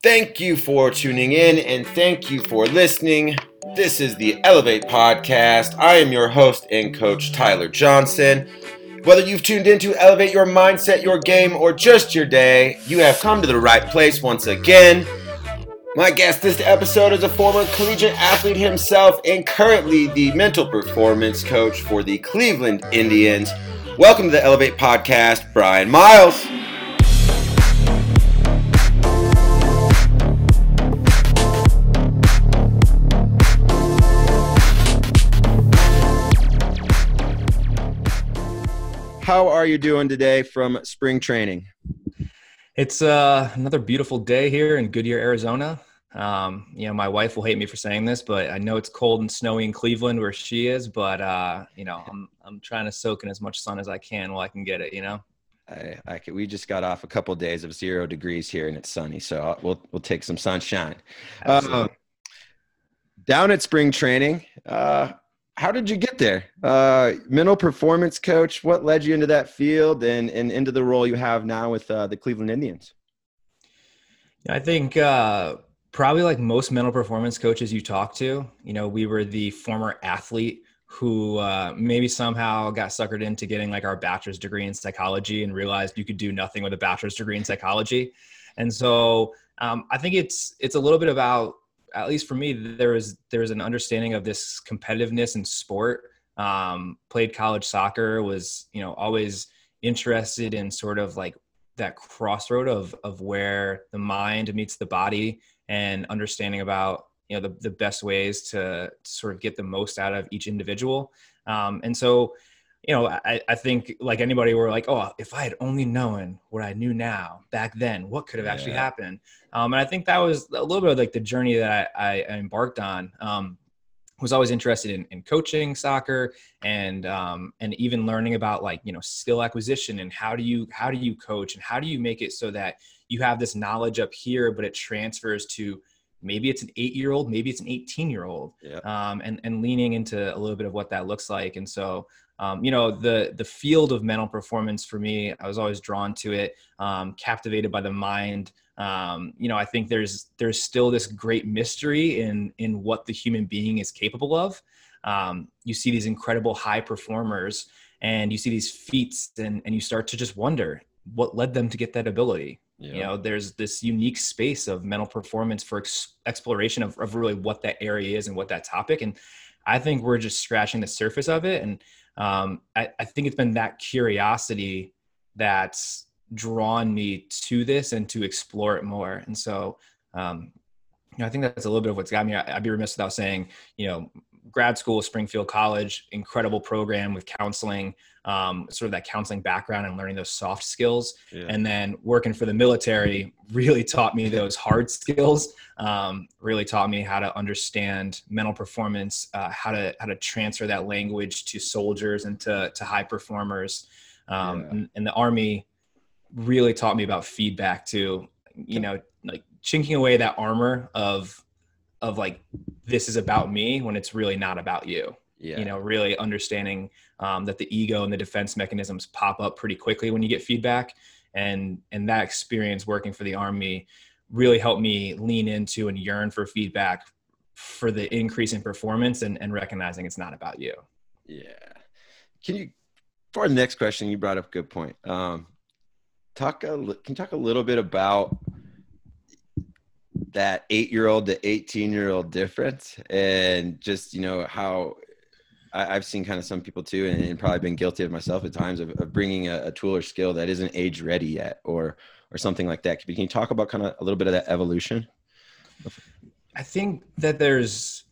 Thank you for tuning in and thank you for listening. This is the Elevate Podcast. I am your host and coach, Tyler Johnson. Whether you've tuned in to elevate your mindset, your game, or just your day, you have come to the right place once again. My guest this episode is a former collegiate athlete himself and currently the mental performance coach for the Cleveland Indians. Welcome to the Elevate Podcast, Brian Miles. How are you doing today from spring training? It's uh, another beautiful day here in Goodyear, Arizona. Um, you know, my wife will hate me for saying this, but I know it's cold and snowy in Cleveland where she is. But uh, you know, I'm I'm trying to soak in as much sun as I can while I can get it. You know. I, I we just got off a couple of days of zero degrees here and it's sunny, so we'll we'll take some sunshine. Uh, down at spring training, uh, how did you get there? Uh, mental performance coach. What led you into that field and, and into the role you have now with uh, the Cleveland Indians? I think uh, probably like most mental performance coaches you talk to, you know, we were the former athlete who uh, maybe somehow got suckered into getting like our bachelor's degree in psychology and realized you could do nothing with a bachelor's degree in psychology. And so um, I think it's it's a little bit about at least for me, there was there was an understanding of this competitiveness in sport. Um, played college soccer, was you know always interested in sort of like that crossroad of of where the mind meets the body and understanding about you know the, the best ways to, to sort of get the most out of each individual um, and so you know, I, I think like anybody were like, oh, if I had only known what I knew now back then, what could have actually yeah. happened? Um, and I think that was a little bit of like the journey that I, I embarked on. Um, was always interested in, in coaching soccer and um, and even learning about like you know skill acquisition and how do you how do you coach and how do you make it so that you have this knowledge up here but it transfers to maybe it's an eight year old maybe it's an 18 year old yeah. um, and and leaning into a little bit of what that looks like and so um, you know the the field of mental performance for me i was always drawn to it um, captivated by the mind. Um, you know i think there's there's still this great mystery in in what the human being is capable of. Um, you see these incredible high performers and you see these feats and, and you start to just wonder what led them to get that ability. Yeah. you know there's this unique space of mental performance for ex- exploration of, of really what that area is and what that topic and i think we're just scratching the surface of it and um, I, I think it's been that curiosity that's drawn me to this and to explore it more. And so, um, you know, I think that's a little bit of what's got me. I'd be remiss without saying, you know, grad school, Springfield College, incredible program with counseling, um, sort of that counseling background and learning those soft skills. Yeah. And then working for the military really taught me those hard skills. Um, really taught me how to understand mental performance, uh, how to how to transfer that language to soldiers and to to high performers. Um, yeah. and, and the army really taught me about feedback too. You know, like chinking away that armor of of like this is about me when it's really not about you. Yeah. you know really understanding um, that the ego and the defense mechanisms pop up pretty quickly when you get feedback. And and that experience working for the army really helped me lean into and yearn for feedback for the increase in performance and, and recognizing it's not about you. Yeah. Can you for the next question you brought up a good point. Um, talk a, can you talk a little bit about that eight year old to 18 year old difference and just you know how I, have seen kind of some people too and, and, probably been guilty of myself at times of, of bringing a, a, tool or skill that isn't age ready yet or or something like that. Can you talk about kind of a little bit of that evolution? I think that there's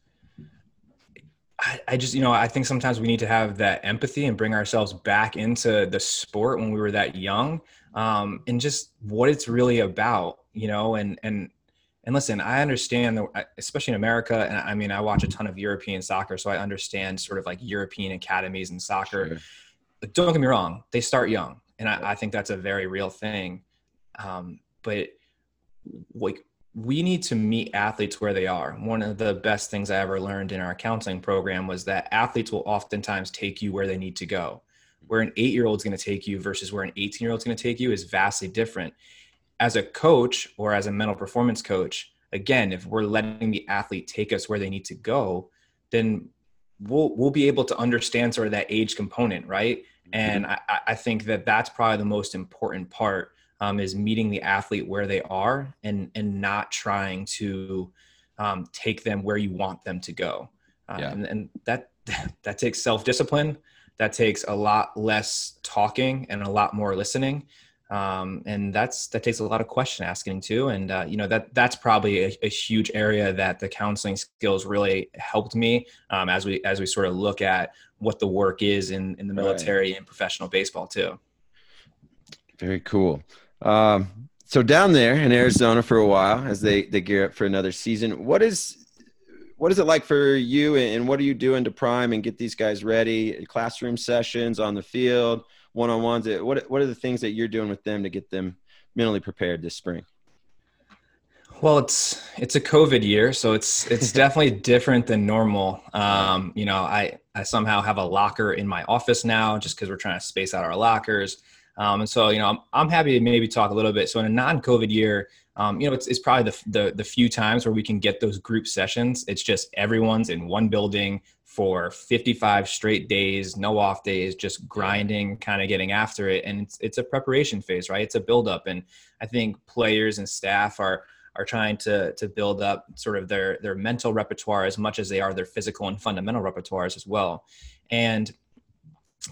I, I just you know i think sometimes we need to have that empathy and bring ourselves back into the sport when we were that young um, and just what it's really about you know and and and listen, I understand that, especially in America, and I mean, I watch a ton of European soccer, so I understand sort of like European academies and soccer. Sure. But don't get me wrong, they start young, and I, I think that's a very real thing. Um, but like, we need to meet athletes where they are. One of the best things I ever learned in our counseling program was that athletes will oftentimes take you where they need to go. Where an eight year old is going to take you versus where an 18 year old is going to take you is vastly different as a coach or as a mental performance coach, again, if we're letting the athlete take us where they need to go, then we'll we'll be able to understand sort of that age component, right? Mm-hmm. And I, I think that that's probably the most important part um, is meeting the athlete where they are and and not trying to um, take them where you want them to go. Uh, yeah. and, and that that takes self discipline. That takes a lot less talking and a lot more listening um, and that's that takes a lot of question asking too. And uh, you know that that's probably a, a, huge area that the counseling skills really helped me um, as we as we sort of look at what the work is in in the military right. and professional baseball too. Very cool. Um, so down there in arizona for a while as they they gear up for another season what is what is it like for you and what are you doing to prime and get these guys ready? Classroom sessions on the field one on ones? What what are the things that you're doing with them to get them mentally prepared this spring? Well, it's it's a COVID year, so it's it's definitely different than normal. Um, you know, I I somehow have a locker in my office now, just because we're trying to space out our lockers. Um, and so, you know, I'm, I'm happy to maybe talk a little bit. So in a non-COVID year, um, you know, it's, it's probably the, the, the few times where we can get those group sessions. It's just everyone's in one building for 55 straight days, no off days, just grinding, kind of getting after it. And it's, it's a preparation phase, right? It's a build up. And I think players and staff are, are trying to, to build up sort of their, their mental repertoire as much as they are their physical and fundamental repertoires as well. And,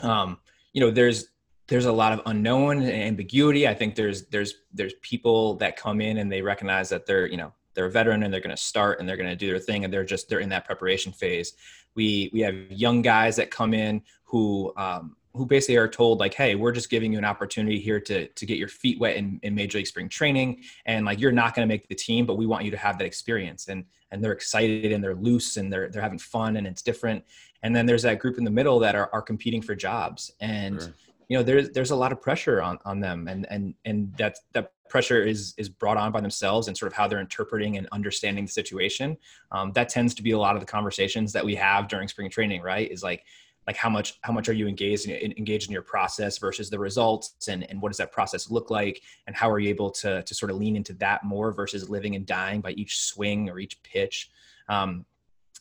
um, you know, there's, there's a lot of unknown and ambiguity. I think there's, there's, there's people that come in and they recognize that they're, you know, they're a veteran and they're going to start and they're going to do their thing and they're just they're in that preparation phase we we have young guys that come in who um, who basically are told like hey we're just giving you an opportunity here to to get your feet wet in, in major league spring training and like you're not going to make the team but we want you to have that experience and and they're excited and they're loose and they're they're having fun and it's different and then there's that group in the middle that are, are competing for jobs and sure. You know there's there's a lot of pressure on on them and and and that that pressure is is brought on by themselves and sort of how they're interpreting and understanding the situation. Um, that tends to be a lot of the conversations that we have during spring training right? Is like like how much how much are you engaged in, engaged in your process versus the results? And, and what does that process look like? And how are you able to to sort of lean into that more versus living and dying by each swing or each pitch? Um,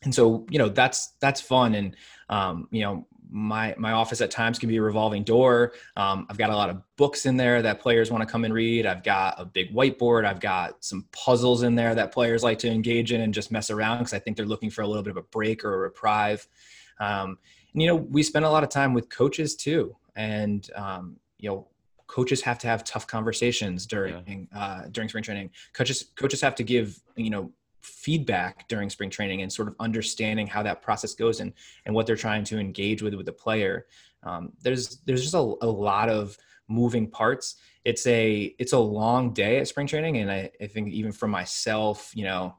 and so you know that's that's fun. And um, you know my my office at times can be a revolving door. Um, I've got a lot of books in there that players want to come and read. I've got a big whiteboard. I've got some puzzles in there that players like to engage in and just mess around because I think they're looking for a little bit of a break or a reprieve. Um, and you know, we spend a lot of time with coaches too, and um, you know, coaches have to have tough conversations during yeah. uh, during spring training. Coaches coaches have to give you know feedback during spring training and sort of understanding how that process goes and and what they're trying to engage with with the player. Um, there's there's just a, a, lot of moving parts. It's a it's a long day at spring training, and I, I think even for myself, you know,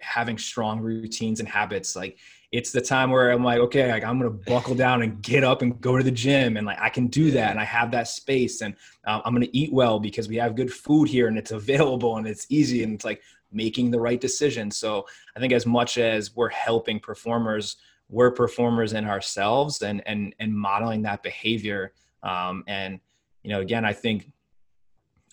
having strong routines and habits like it's the time where I'm like, okay, like I'm gonna buckle down and get up and go to the gym, and like I can do that, and I have that space, and um, I'm gonna eat well because we have good food here, and it's available, and it's easy, and it's like making the right decision. So I think as much as we're helping performers, we're performers in ourselves and and and modeling that behavior. Um, and you know, again, I think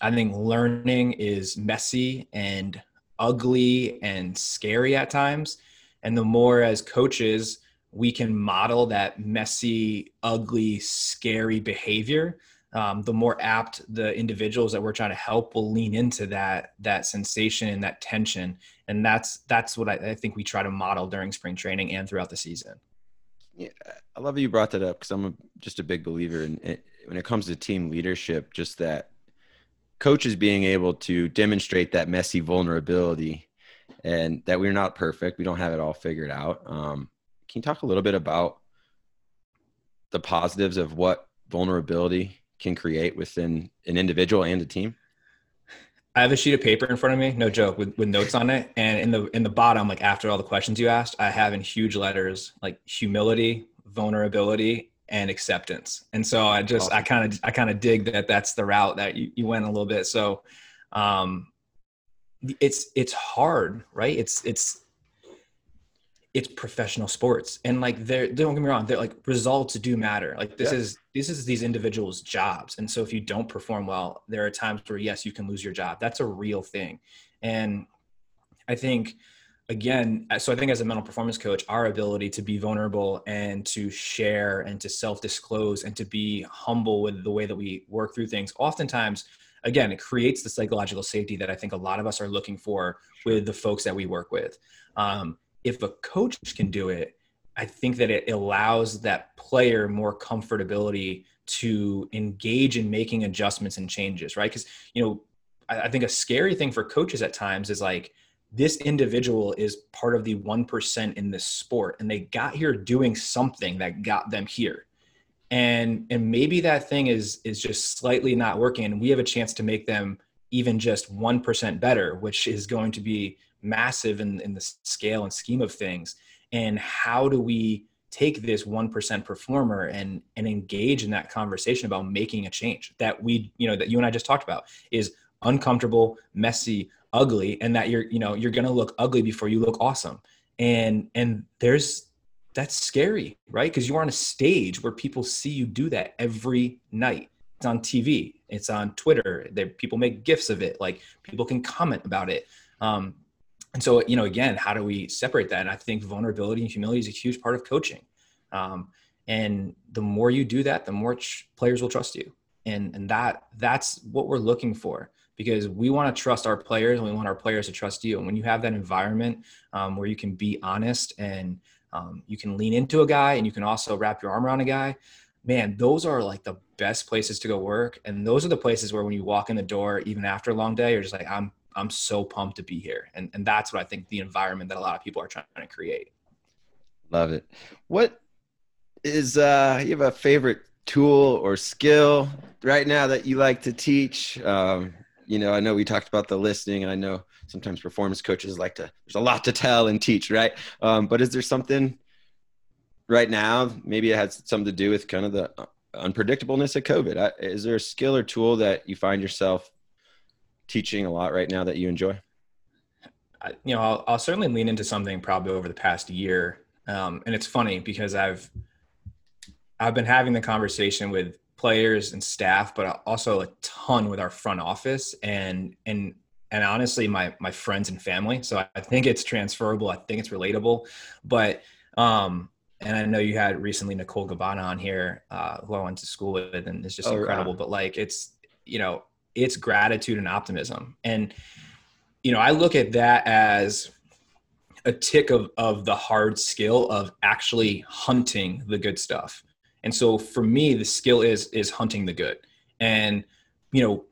I think learning is messy and ugly and scary at times. And the more as coaches we can model that messy, ugly, scary behavior, um, the more apt the individuals that we're trying to help will lean into that that sensation and that tension. And that's that's what I, I think we try to model during spring training and throughout the season. Yeah i love that you brought that up because i'm a, just a big believer in it when it comes to team leadership just that coaches being able to demonstrate that messy vulnerability and that we're not perfect we don't have it all figured out. Um, can you talk a little bit about the positives of what vulnerability can create within an individual and a team? I have a sheet of paper in front of me, no joke, with, with notes on it. And in the in the bottom, like after all the questions you asked, I have in huge letters like humility, vulnerability, and acceptance. And so I just I kind of I kind of dig that that's the route that you, you went a little bit. So um it's it's hard, right? It's it's it's professional sports. And like they're don't get me wrong they're like results do matter. Like this yeah. is this is these individuals jobs. And so if you don't perform well there are times where yes you can lose your job. That's a real thing. And i think again so i think as a mental performance coach our ability to be vulnerable and to share and to self disclose and to be humble with the way that we work through things oftentimes again it creates the psychological safety that i think a lot of us are looking for with the folks that we work with. Um, if a coach can do it, I think that it allows that player more comfortability to engage in making adjustments and changes, right? Because, you know, I, I, think a scary thing for coaches at times is like, this individual is part of the 1% in this sport and they got here doing something that got them here and and maybe that thing is is just slightly not working and we have a chance to make them even just 1% better which is going to be massive in, in the scale and scheme of things. And how do we take this 1% performer and and engage in that conversation about making a change that we you know that you and I just talked about is uncomfortable messy ugly and that you're you know you're going to look ugly before you look awesome. And and there's that's scary right? Because you're on a stage where people see you do that every night. It's on tv it's on twitter there people make gifs of it like people can comment about it. Um, and so you know again how do we separate that? And i think vulnerability and humility is a huge part of coaching. Um, and the more you do that the more ch- players will trust you. And and that that's what we're looking for because we want to trust our players and we want our players to trust you. And when you have that environment um, where you can be honest and um, you can lean into a guy and you can also wrap your arm around a guy man those are like the best places to go work. And those are the places where when you walk in the door even after a long day you're just like i'm I'm so pumped to be here. And, and that's what I think the environment that a lot of people are trying to create. Love it. What is, uh, you have a favorite tool or skill right now that you like to teach? Um, you know, I know we talked about the listening and I know sometimes performance coaches like to, there's a lot to tell and teach, right? Um, but is there something right now, maybe it has something to do with kind of the unpredictableness of COVID. Is there a skill or tool that you find yourself teaching a lot right now that you enjoy? you know, I'll, I'll, certainly lean into something probably over the past year. Um, and it's funny because I've, I've been having the conversation with players and staff, but also a ton with our front office and, and, and honestly, my, my friends and family. So I think it's transferable. I think it's relatable, but, um, and I know you had recently Nicole Gabbana on here, uh, who I went to school with, and it's just oh, incredible. But like, it's you know, it's gratitude and optimism. And, you know, I look at that as a tick of, of the hard skill of actually hunting the good stuff. And so for me, the skill is, is hunting the good and, you know,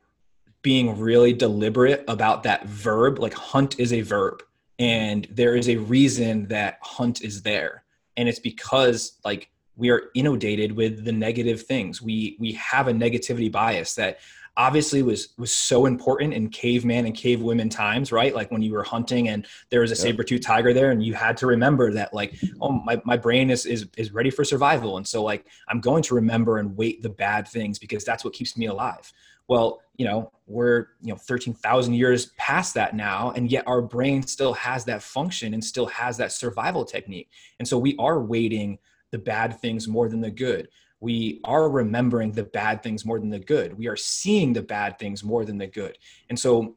being really deliberate about that verb, like hunt is a verb and there is a reason that hunt is there. And it's because like we are inundated with the negative things. We, we have a negativity bias that obviously was was so important in caveman and cave women times right? Like when you were hunting and there was a saber-tooth tiger there and you had to remember that like oh my, my brain is, is is ready for survival. And so like i'm going to remember and weight the bad things because that's what keeps me alive. Well you know we're you know 13,000 years past that now and yet our brain still has that function and still has that survival technique. And so we are weighting the bad things more than the good we are remembering the bad things more than the good. We are seeing the bad things more than the good. And so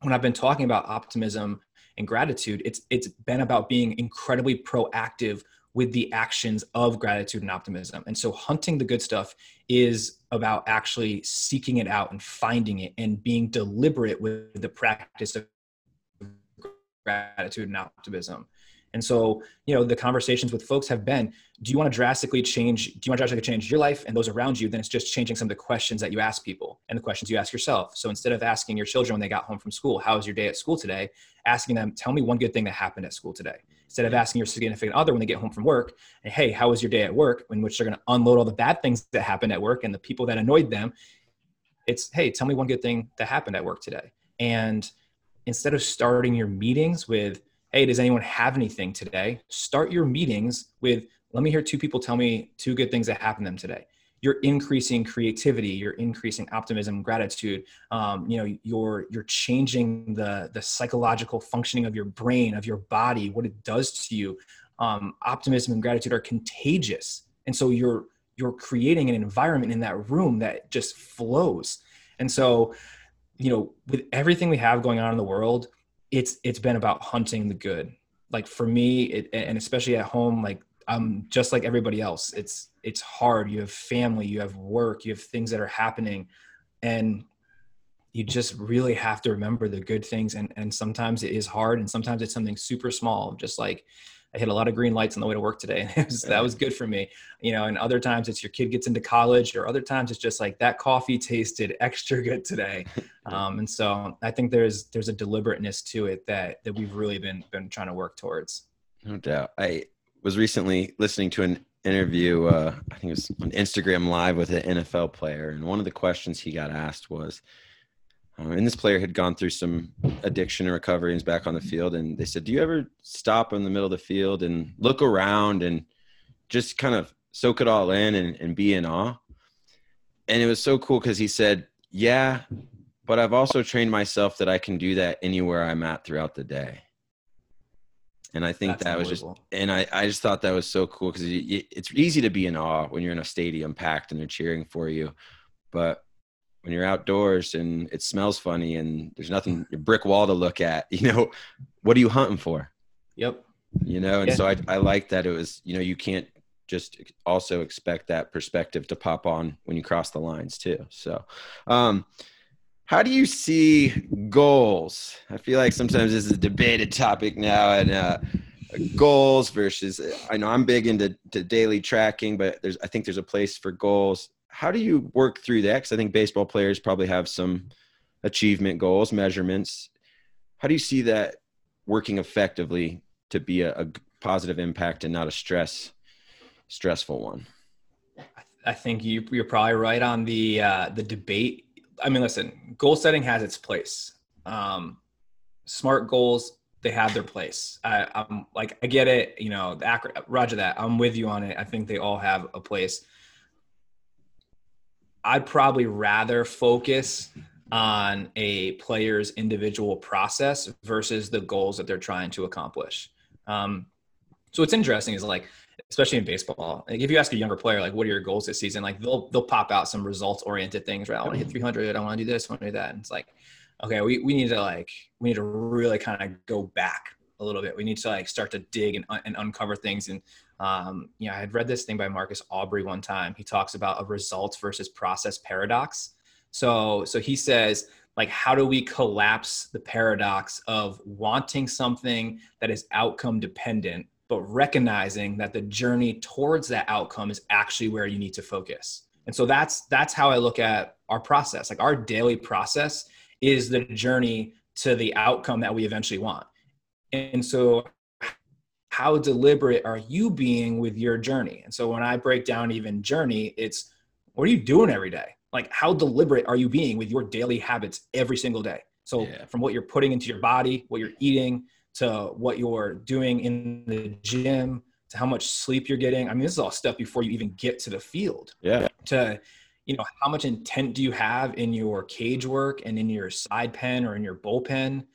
when I've been talking about optimism and gratitude, it's it's been about being incredibly proactive with the actions of gratitude and optimism. And so hunting the good stuff is about actually seeking it out and finding it and being deliberate with the practice of gratitude and optimism. And so, you know, the conversations with folks have been, do you want to drastically change, do you want to drastically change your life and those around you? Then it's just changing some of the questions that you ask people and the questions you ask yourself. So instead of asking your children when they got home from school, how was your day at school today? Asking them, tell me one good thing that happened at school today. Instead of asking your significant other when they get home from work, hey, how was your day at work? In which they're going to unload all the bad things that happened at work and the people that annoyed them. It's, hey, tell me one good thing that happened at work today. And instead of starting your meetings with, hey, does anyone have anything today? Start your meetings with, let me hear two people tell me two good things that happened to them today. You're increasing creativity. You're increasing optimism, gratitude. Um, you know, you're you're changing the the psychological functioning of your brain, of your body, what it does to you. um, optimism and gratitude are contagious and so you're you're creating an environment in that room that just flows and so you know with everything we have going on in the world it's it's been about hunting the good. Like for me it, and especially at home like i'm just like everybody else. It's it's hard. You have family you have work you have things that are happening and you just really have to remember the good things and and sometimes it is hard and sometimes it's something super small just like I hit a lot of green lights on the way to work today. And was, that was good for me, you know, and other times it's your kid gets into college or other times it's just like that coffee tasted extra good today. Um, and so I think there's, there's a deliberateness to it that, that we've really been, been trying to work towards. No doubt. I was recently listening to an interview, uh, I think it was on Instagram live with an NFL player. And one of the questions he got asked was, um, and this player had gone through some addiction and recovery and is back on the field. And they said, Do you ever stop in the middle of the field and look around and just kind of soak it all in and, and be in awe? And it was so cool because he said, Yeah, but I've also trained myself that I can do that anywhere I'm at throughout the day. And I think That's that was just, and I, I just thought that was so cool because it, it's easy to be in awe when you're in a stadium packed and they're cheering for you. But when you're outdoors and it smells funny and there's nothing a brick wall to look at you know what are you hunting for? Yep. You know and yeah. so I, I like that it was you know you can't just also expect that perspective to pop on when you cross the lines too. So um how do you see goals? I feel like sometimes this is a debated topic now and uh goals versus i know i'm big into daily tracking but there's i think there's a place for goals how do you work through that? Because I think baseball players probably have some achievement goals, measurements. How do you see that working effectively to be a, a positive impact and not a stress stressful one? I think you, you're probably right on the uh, the debate. I mean, listen, goal setting has its place. Um, smart goals they have their place. I, am like I get it. You know, the, Roger that. I'm with you on it. I think they all have a place. I'd probably rather focus on a player's individual process versus the goals that they're trying to accomplish. Um, so what's interesting is like, especially in baseball, like if you ask a younger player, like, what are your goals this season? Like they'll, they'll pop out some results oriented things, right? I want to hit 300. I want to do this, I want to do that. And it's like, okay, we, we need to like, we need to really kind of go back a little bit. We need to like start to dig and, and uncover things and um, you know, I had read this thing by Marcus Aubrey one time. He talks about a results versus process paradox. So, so he says, like, how do we collapse the paradox of wanting something that is outcome dependent, but recognizing that the journey towards that outcome is actually where you need to focus. And so that's that's how I look at our process. Like our daily process is the journey to the outcome that we eventually want. And so how deliberate are you being with your journey? And so when I break down even journey, it's what are you doing every day? Like how deliberate are you being with your daily habits every single day? So yeah. from what you're putting into your body, what you're eating, to what you're doing in the gym, to how much sleep you're getting. I mean, this is all stuff before you even get to the field. Yeah. To you know, how much intent do you have in your cage work and in your side pen or in your bullpen?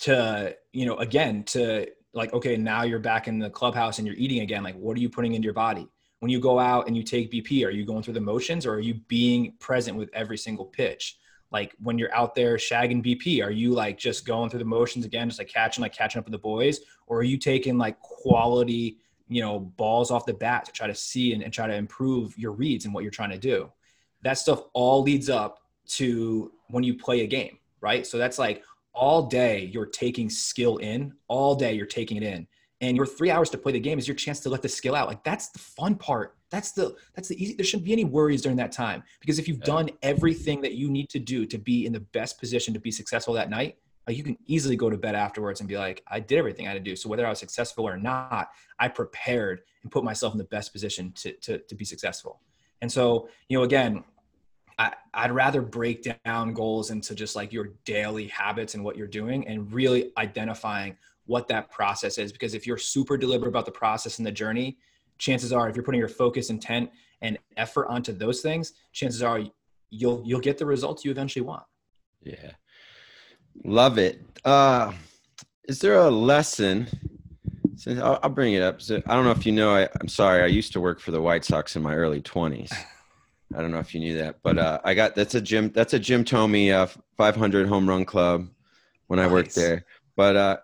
To you know, again, to like okay now you're back in the clubhouse and you're eating again. Like what are you putting into your body? When you go out and you take bp are you going through the motions or are you being present with every single pitch? Like when you're out there shagging bp are you like just going through the motions again just like catching like catching up with the boys? Or are you taking like quality you know balls off the bat to try to see and, and try to improve your reads and what you're trying to do? That stuff all leads up to when you play a game right? So that's like all day you're taking skill in all day you're taking it in. And your three hours to play the game is your chance to let the skill out. Like that's the fun part. That's the that's the easy there shouldn't be any worries during that time. Because if you've yeah. done everything that you need to do to be in the best position to be successful that night like you can easily go to bed afterwards and be like i did everything i had to do. So whether i was successful or not i prepared and put myself in the best position to to, to be successful. And so you know again I, would rather break down goals into just like your daily habits and what you're doing and really identifying what that process is. Because if you're super deliberate about the process and the journey, chances are if you're putting your focus, intent, and effort onto those things, chances are you'll you'll get the results you eventually want. Yeah. Love it. Uh is there a lesson So I'll, I'll, bring it up. So I don't know if you know. I, am sorry. I used to work for the White Sox in my early 20s. I don't know if you knew that, but uh, I got that's a Jim that's a Jim Thome uh, 500 home run club when nice. I worked there. But uh,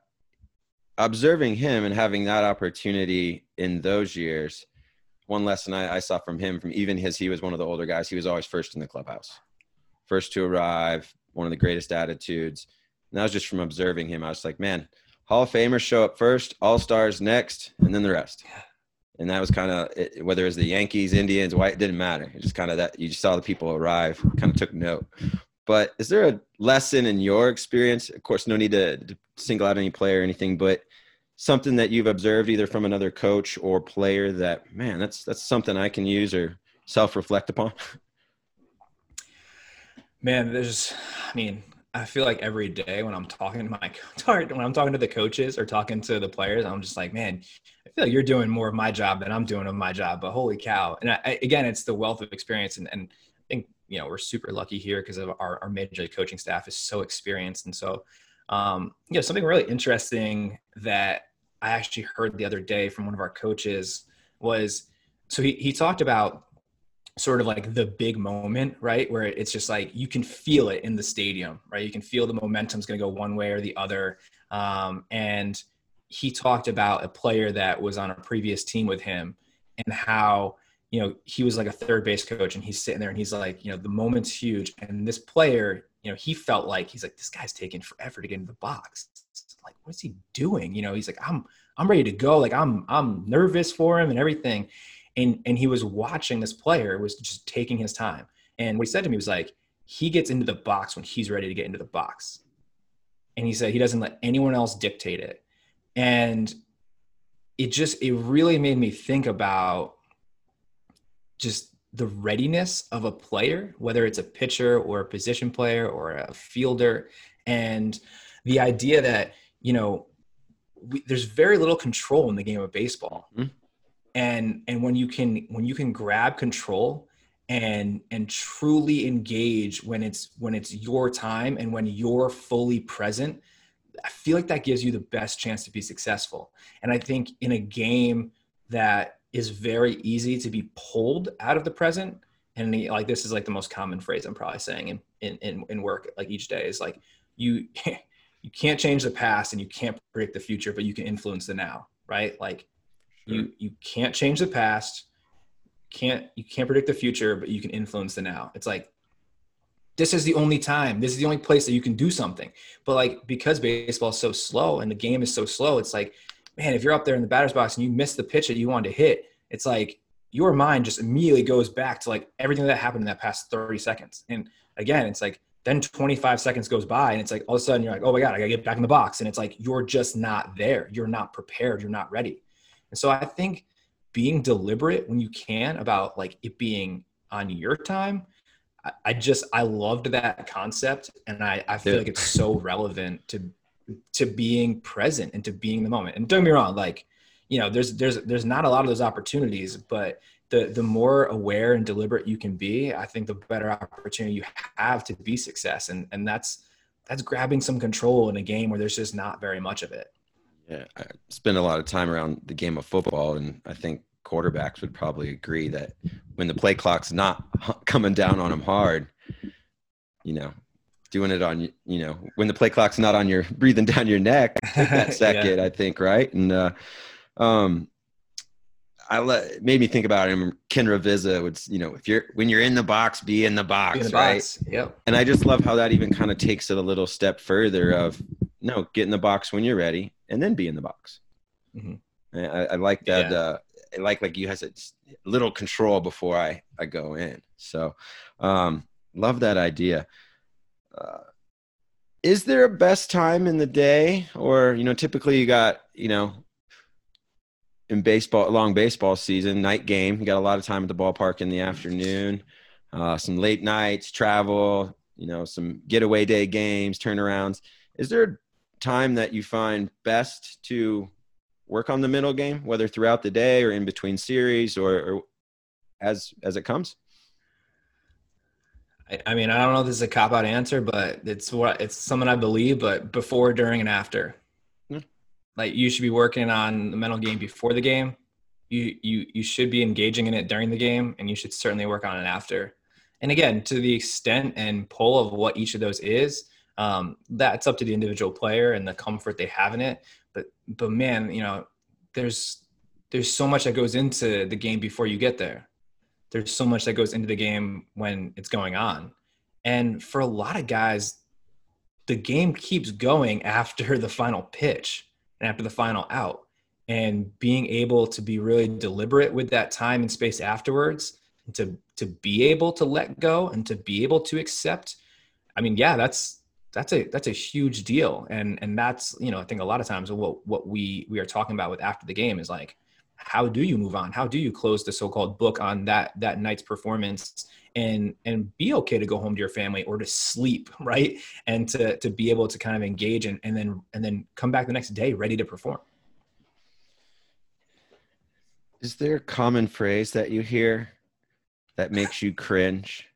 observing him and having that opportunity in those years, one lesson I, I saw from him, from even his, he was one of the older guys. He was always first in the clubhouse, first to arrive, one of the greatest attitudes. And that was just from observing him. I was like, man, Hall of Famers show up first, All Stars next, and then the rest. And that was kind of whether it was the Yankees, Indians, White, it didn't matter. It just kind of that you just saw the people arrive, kind of took note. But is there a lesson in your experience? Of course, no need to, to single out any player or anything, but something that you've observed either from another coach or player that man, that's that's something I can use or self-reflect upon. Man, there's, I mean, I feel like every day when I'm talking to my when I'm talking to the coaches or talking to the players, I'm just like, man, feel like you're doing more of my job than I'm doing of my job. But holy cow! And I, again, it's the wealth of experience, and, and I think you know we're super lucky here because of our, our major coaching staff is so experienced, and so um, you know something really interesting that I actually heard the other day from one of our coaches was so he he talked about sort of like the big moment, right? Where it's just like you can feel it in the stadium, right? You can feel the momentum's going to go one way or the other. Um, and he talked about a player that was on a previous team with him and how you know he was like a third base coach and he's sitting there and he's like you know the moment's huge. And this player you know he felt like he's like this guy's taking forever to get in the box. Like what's he doing? You know he's like i'm i'm ready to go. Like i'm i'm nervous for him and everything. And and he was watching this player was just taking his time. And what he said to me was like he gets into the box when he's ready to get into the box. And he said he doesn't let anyone else dictate it and it just it really made me think about just the readiness of a player whether it's a pitcher or a position player or a fielder and the idea that you know we, there's very little control in the game of baseball mm-hmm. and and when you can when you can grab control and and truly engage when it's when it's your time and when you're fully present I feel like that gives you the best chance to be successful. And I think in a game that is very easy to be pulled out of the present, and like this is like the most common phrase I'm probably saying in in in, in work like each day is like you you can't change the past and you can't predict the future, but you can influence the now, right? Like sure. you you can't change the past, can't you can't predict the future, but you can influence the now. It's like this is the only time this is the only place that you can do something. But like because baseball is so slow and the game is so slow it's like man if you're up there in the batter's box and you miss the pitch that you wanted to hit it's like your mind just immediately goes back to like everything that happened in that past 30 seconds. And again it's like then 25 seconds goes by and it's like all of a sudden you're like oh my god i gotta get back in the box. And it's like you're just not there. You're not prepared. You're not ready. And so i think being deliberate when you can about like it being on your time I just I loved that concept, and I I feel yeah. like it's so relevant to to being present and to being the moment. And don't get me wrong, like you know, there's there's there's not a lot of those opportunities, but the the more aware and deliberate you can be, I think the better opportunity you have to be success. And and that's that's grabbing some control in a game where there's just not very much of it. Yeah, I spend a lot of time around the game of football, and I think quarterbacks would probably agree that when the play clock's not coming down on them hard, you know, doing it on you know when the play clock's not on your breathing down your neck that second yeah. i think right and uh um i let made me think about him ken ravizza would you know if you're when you're in the box be in the box in the right box. yep and i just love how that even kind of takes it a little step further of no get in the box when you're ready and then be in the box mm-hmm. I, I, like that yeah. uh like like you has a little control before I I go in. So um, love that idea. Uh, is there a best time in the day, or you know, typically you got you know in baseball, long baseball season, night game. You got a lot of time at the ballpark in the afternoon. Uh, some late nights, travel. You know, some getaway day games, turnarounds. Is there a time that you find best to work on the middle game, whether throughout the day or in between series or, or as as it comes? I, I mean, I don't know if this is a cop out answer, but it's what it's something I believe. But before, during, and after. Like you should be working on the mental game before the game. You you you should be engaging in it during the game, and you should certainly work on it after. And again, to the extent and pull of what each of those is, um, that's up to the individual player and the comfort they have in it. But but man, you know, there's there's so much that goes into the game before you get there. There's so much that goes into the game when it's going on. And for a lot of guys, the game keeps going after the final pitch and after the final out. And being able to be really deliberate with that time and space afterwards, to to be able to let go and to be able to accept. I mean, yeah, that's that's a that's a huge deal. And and that's, you know, I think a lot of times what what we we are talking about with after the game is like, how do you move on? How do you close the so-called book on that that night's performance and and be okay to go home to your family or to sleep right and to to be able to kind of engage and, and then and then come back the next day ready to perform is there a common phrase that you hear that makes you cringe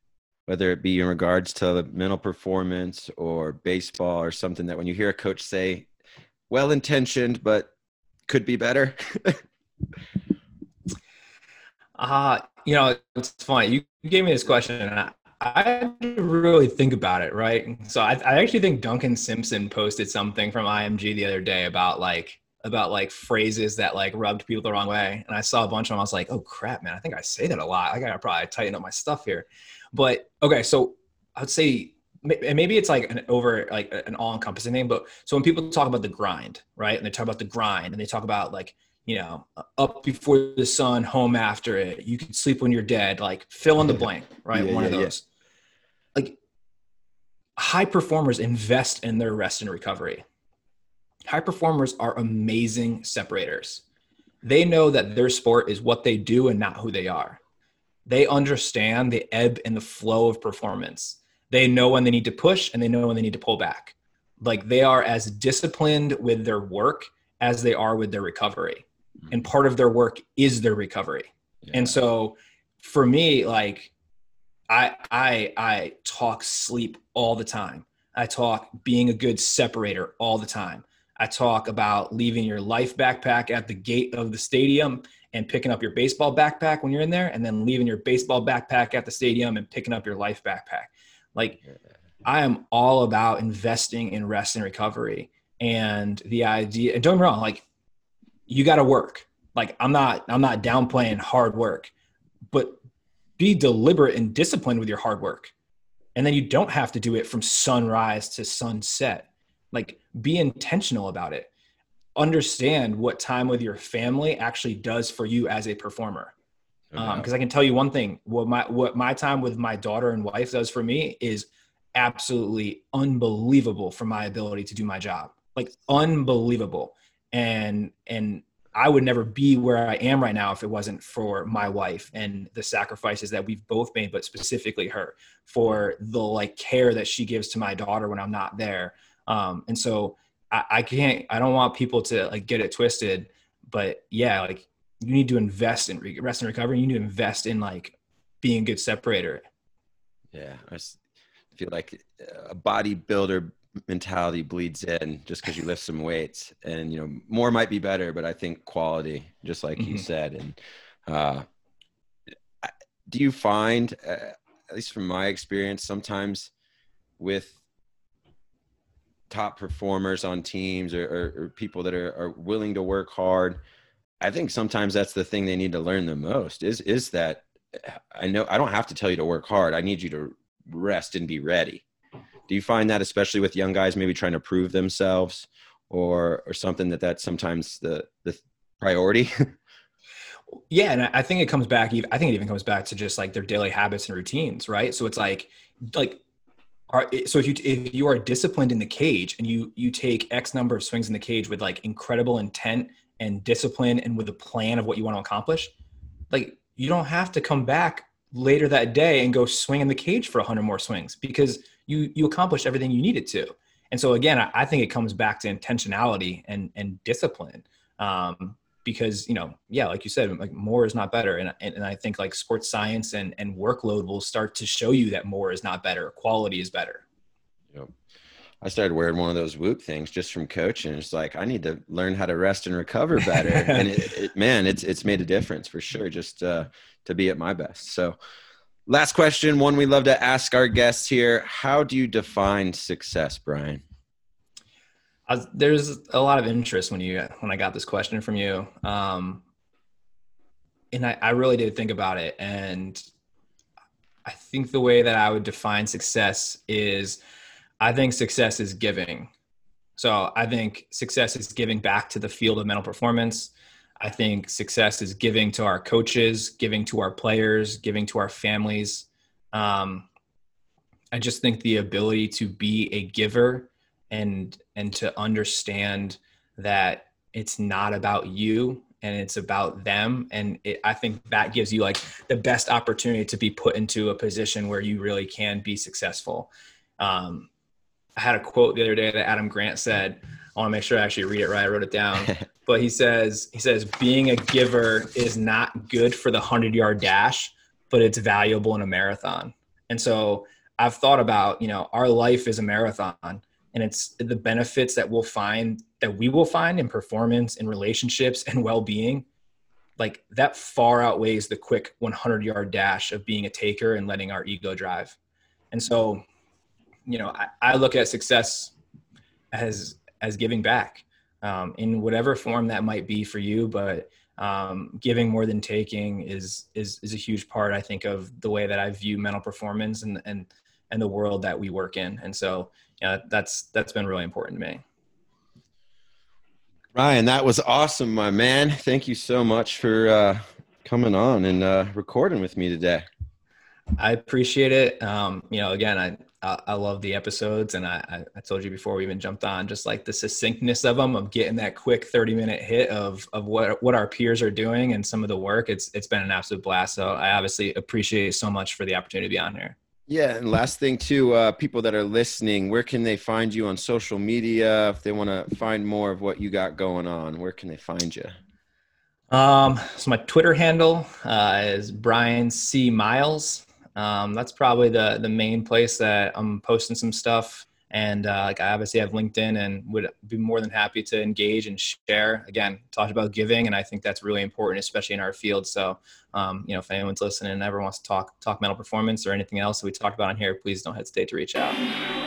whether it be in regards to mental performance or baseball or something that when you hear a coach say well intentioned but could be better uh you know it's funny you gave me this question and I, I had to really think about it, right? So I, I actually think Duncan Simpson posted something from IMG the other day about like about like phrases that like rubbed people the wrong way. And I saw a bunch of them. I was like, oh crap, man, I think I say that a lot. I gotta probably tighten up my stuff here. But okay, so I would say maybe it's like an over like an all-encompassing thing. But so when people talk about the grind, right? And they talk about the grind and they talk about like you know, up before the sun, home after it. You can sleep when you're dead. Like fill in the blank, right? Yeah, One yeah, of those. Yeah. Like high performers invest in their rest and recovery. High performers are amazing separators. They know that their sport is what they do and not who they are. They understand the ebb and the flow of performance. They know when they need to push and they know when they need to pull back. Like they are as disciplined with their work as they are with their recovery mm-hmm. and part of their work is their recovery yeah. and so for me like i i i talk sleep all the time i talk being a good separator all the time i talk about leaving your life backpack at the gate of the stadium and picking up your baseball backpack when you're in there and then leaving your baseball backpack at the stadium and picking up your life backpack like i am all about investing in rest and recovery and the idea and don't get me wrong like you got to work. Like I'm not I'm not downplaying hard work, but be deliberate and disciplined with your hard work. And then you don't have to do it from sunrise to sunset. Like be intentional about it. Understand what time with your family actually does for you as a performer. Because okay. um, I can tell you one thing: what my what my time with my daughter and wife does for me is absolutely unbelievable for my ability to do my job. Like unbelievable and and I would never be where I am right now if it wasn't for my wife and the sacrifices that we've both made, but specifically her for the like care that she gives to my daughter when I'm not there. Um, and so I, I can't, I don't want people to like get it twisted, but yeah, like you need to invest in rest and recovery. You need to invest in like being a good separator. Yeah. I feel like a bodybuilder mentality bleeds in just because you lift some weights and you know more might be better but i think quality just like mm-hmm. you said and uh, do you find uh, at least from my experience sometimes with top performers on teams or, or, or people that are, are willing to work hard i think sometimes that's the thing they need to learn the most is is that eh, i know i don't have to tell you to work hard. I need you to rest and be ready. Do you find that especially with young guys maybe trying to prove themselves or or something that that's sometimes the the priority? Yeah and i think it comes back i think it even comes back to just like their daily habits and routines right? So it's like like are, so if you if you are disciplined in the cage and you you take x number of swings in the cage with like incredible intent and discipline and with a plan of what you want to accomplish like you don't have to come back later that day and go swing in the cage for 100 more swings because you you accomplished everything you needed to. And so again, I, I think it comes back to intentionality and and discipline. Um, because you know, yeah, like you said, like more is not better, and and, and I think like sports science and and workload will start to show you that more is not better. Quality is better. Yep. I started wearing one of those Whoop things just from coaching. It's like I need to learn how to rest and recover better. and it, it, man, it's it's made a difference for sure. Just uh, to be at my best. So, last question, one we love to ask our guests here: How do you define success, Brian? Was, there's a lot of interest when you when I got this question from you, um, and I, I really did think about it, and I think the way that I would define success is I think success is giving. So I think success is giving back to the field of mental performance. I think success is giving to our coaches, giving to our players, giving to our families. Um, I just think the ability to be a giver and and to understand that it's not about you and it's about them and it, i think that gives you like the best opportunity to be put into a position where you really can be successful um, I had a quote the other day that Adam Grant said. I want to make sure I actually read it right. I wrote it down. but he says, he says, being a giver is not good for the hundred yard dash, but it's valuable in a marathon. And so I've thought about, you know, our life is a marathon and it's the benefits that we'll find that we will find in performance in relationships and well-being like that far outweighs the quick 100 yard dash of being a taker and letting our ego drive and so you know, I, I look at success as as giving back um, in whatever form that might be for you, but um, giving more than taking is is is a huge part, I think, of the way that I view mental performance and and and the world that we work in. And so, yeah, that's that's been really important to me. Ryan, that was awesome, my man. Thank you so much for uh, coming on and uh, recording with me today. I appreciate it. Um, you know, again, I I, I love the episodes, and I, I told you before we even jumped on, just like the succinctness of them, of getting that quick thirty minute hit of of what what our peers are doing and some of the work. It's it's been an absolute blast. So I obviously appreciate so much for the opportunity to be on here. Yeah, and last thing too, uh, people that are listening, where can they find you on social media if they want to find more of what you got going on? Where can they find you? Um, so my Twitter handle uh, is Brian C Miles. Um, that's probably the the main place that I'm posting some stuff. And uh, like I obviously have LinkedIn and would be more than happy to engage and share. Again, talked about giving, and I think that's really important, especially in our field. So, um, you know, if anyone's listening and ever wants to talk talk mental performance or anything else that we talked about on here, please don't hesitate to reach out.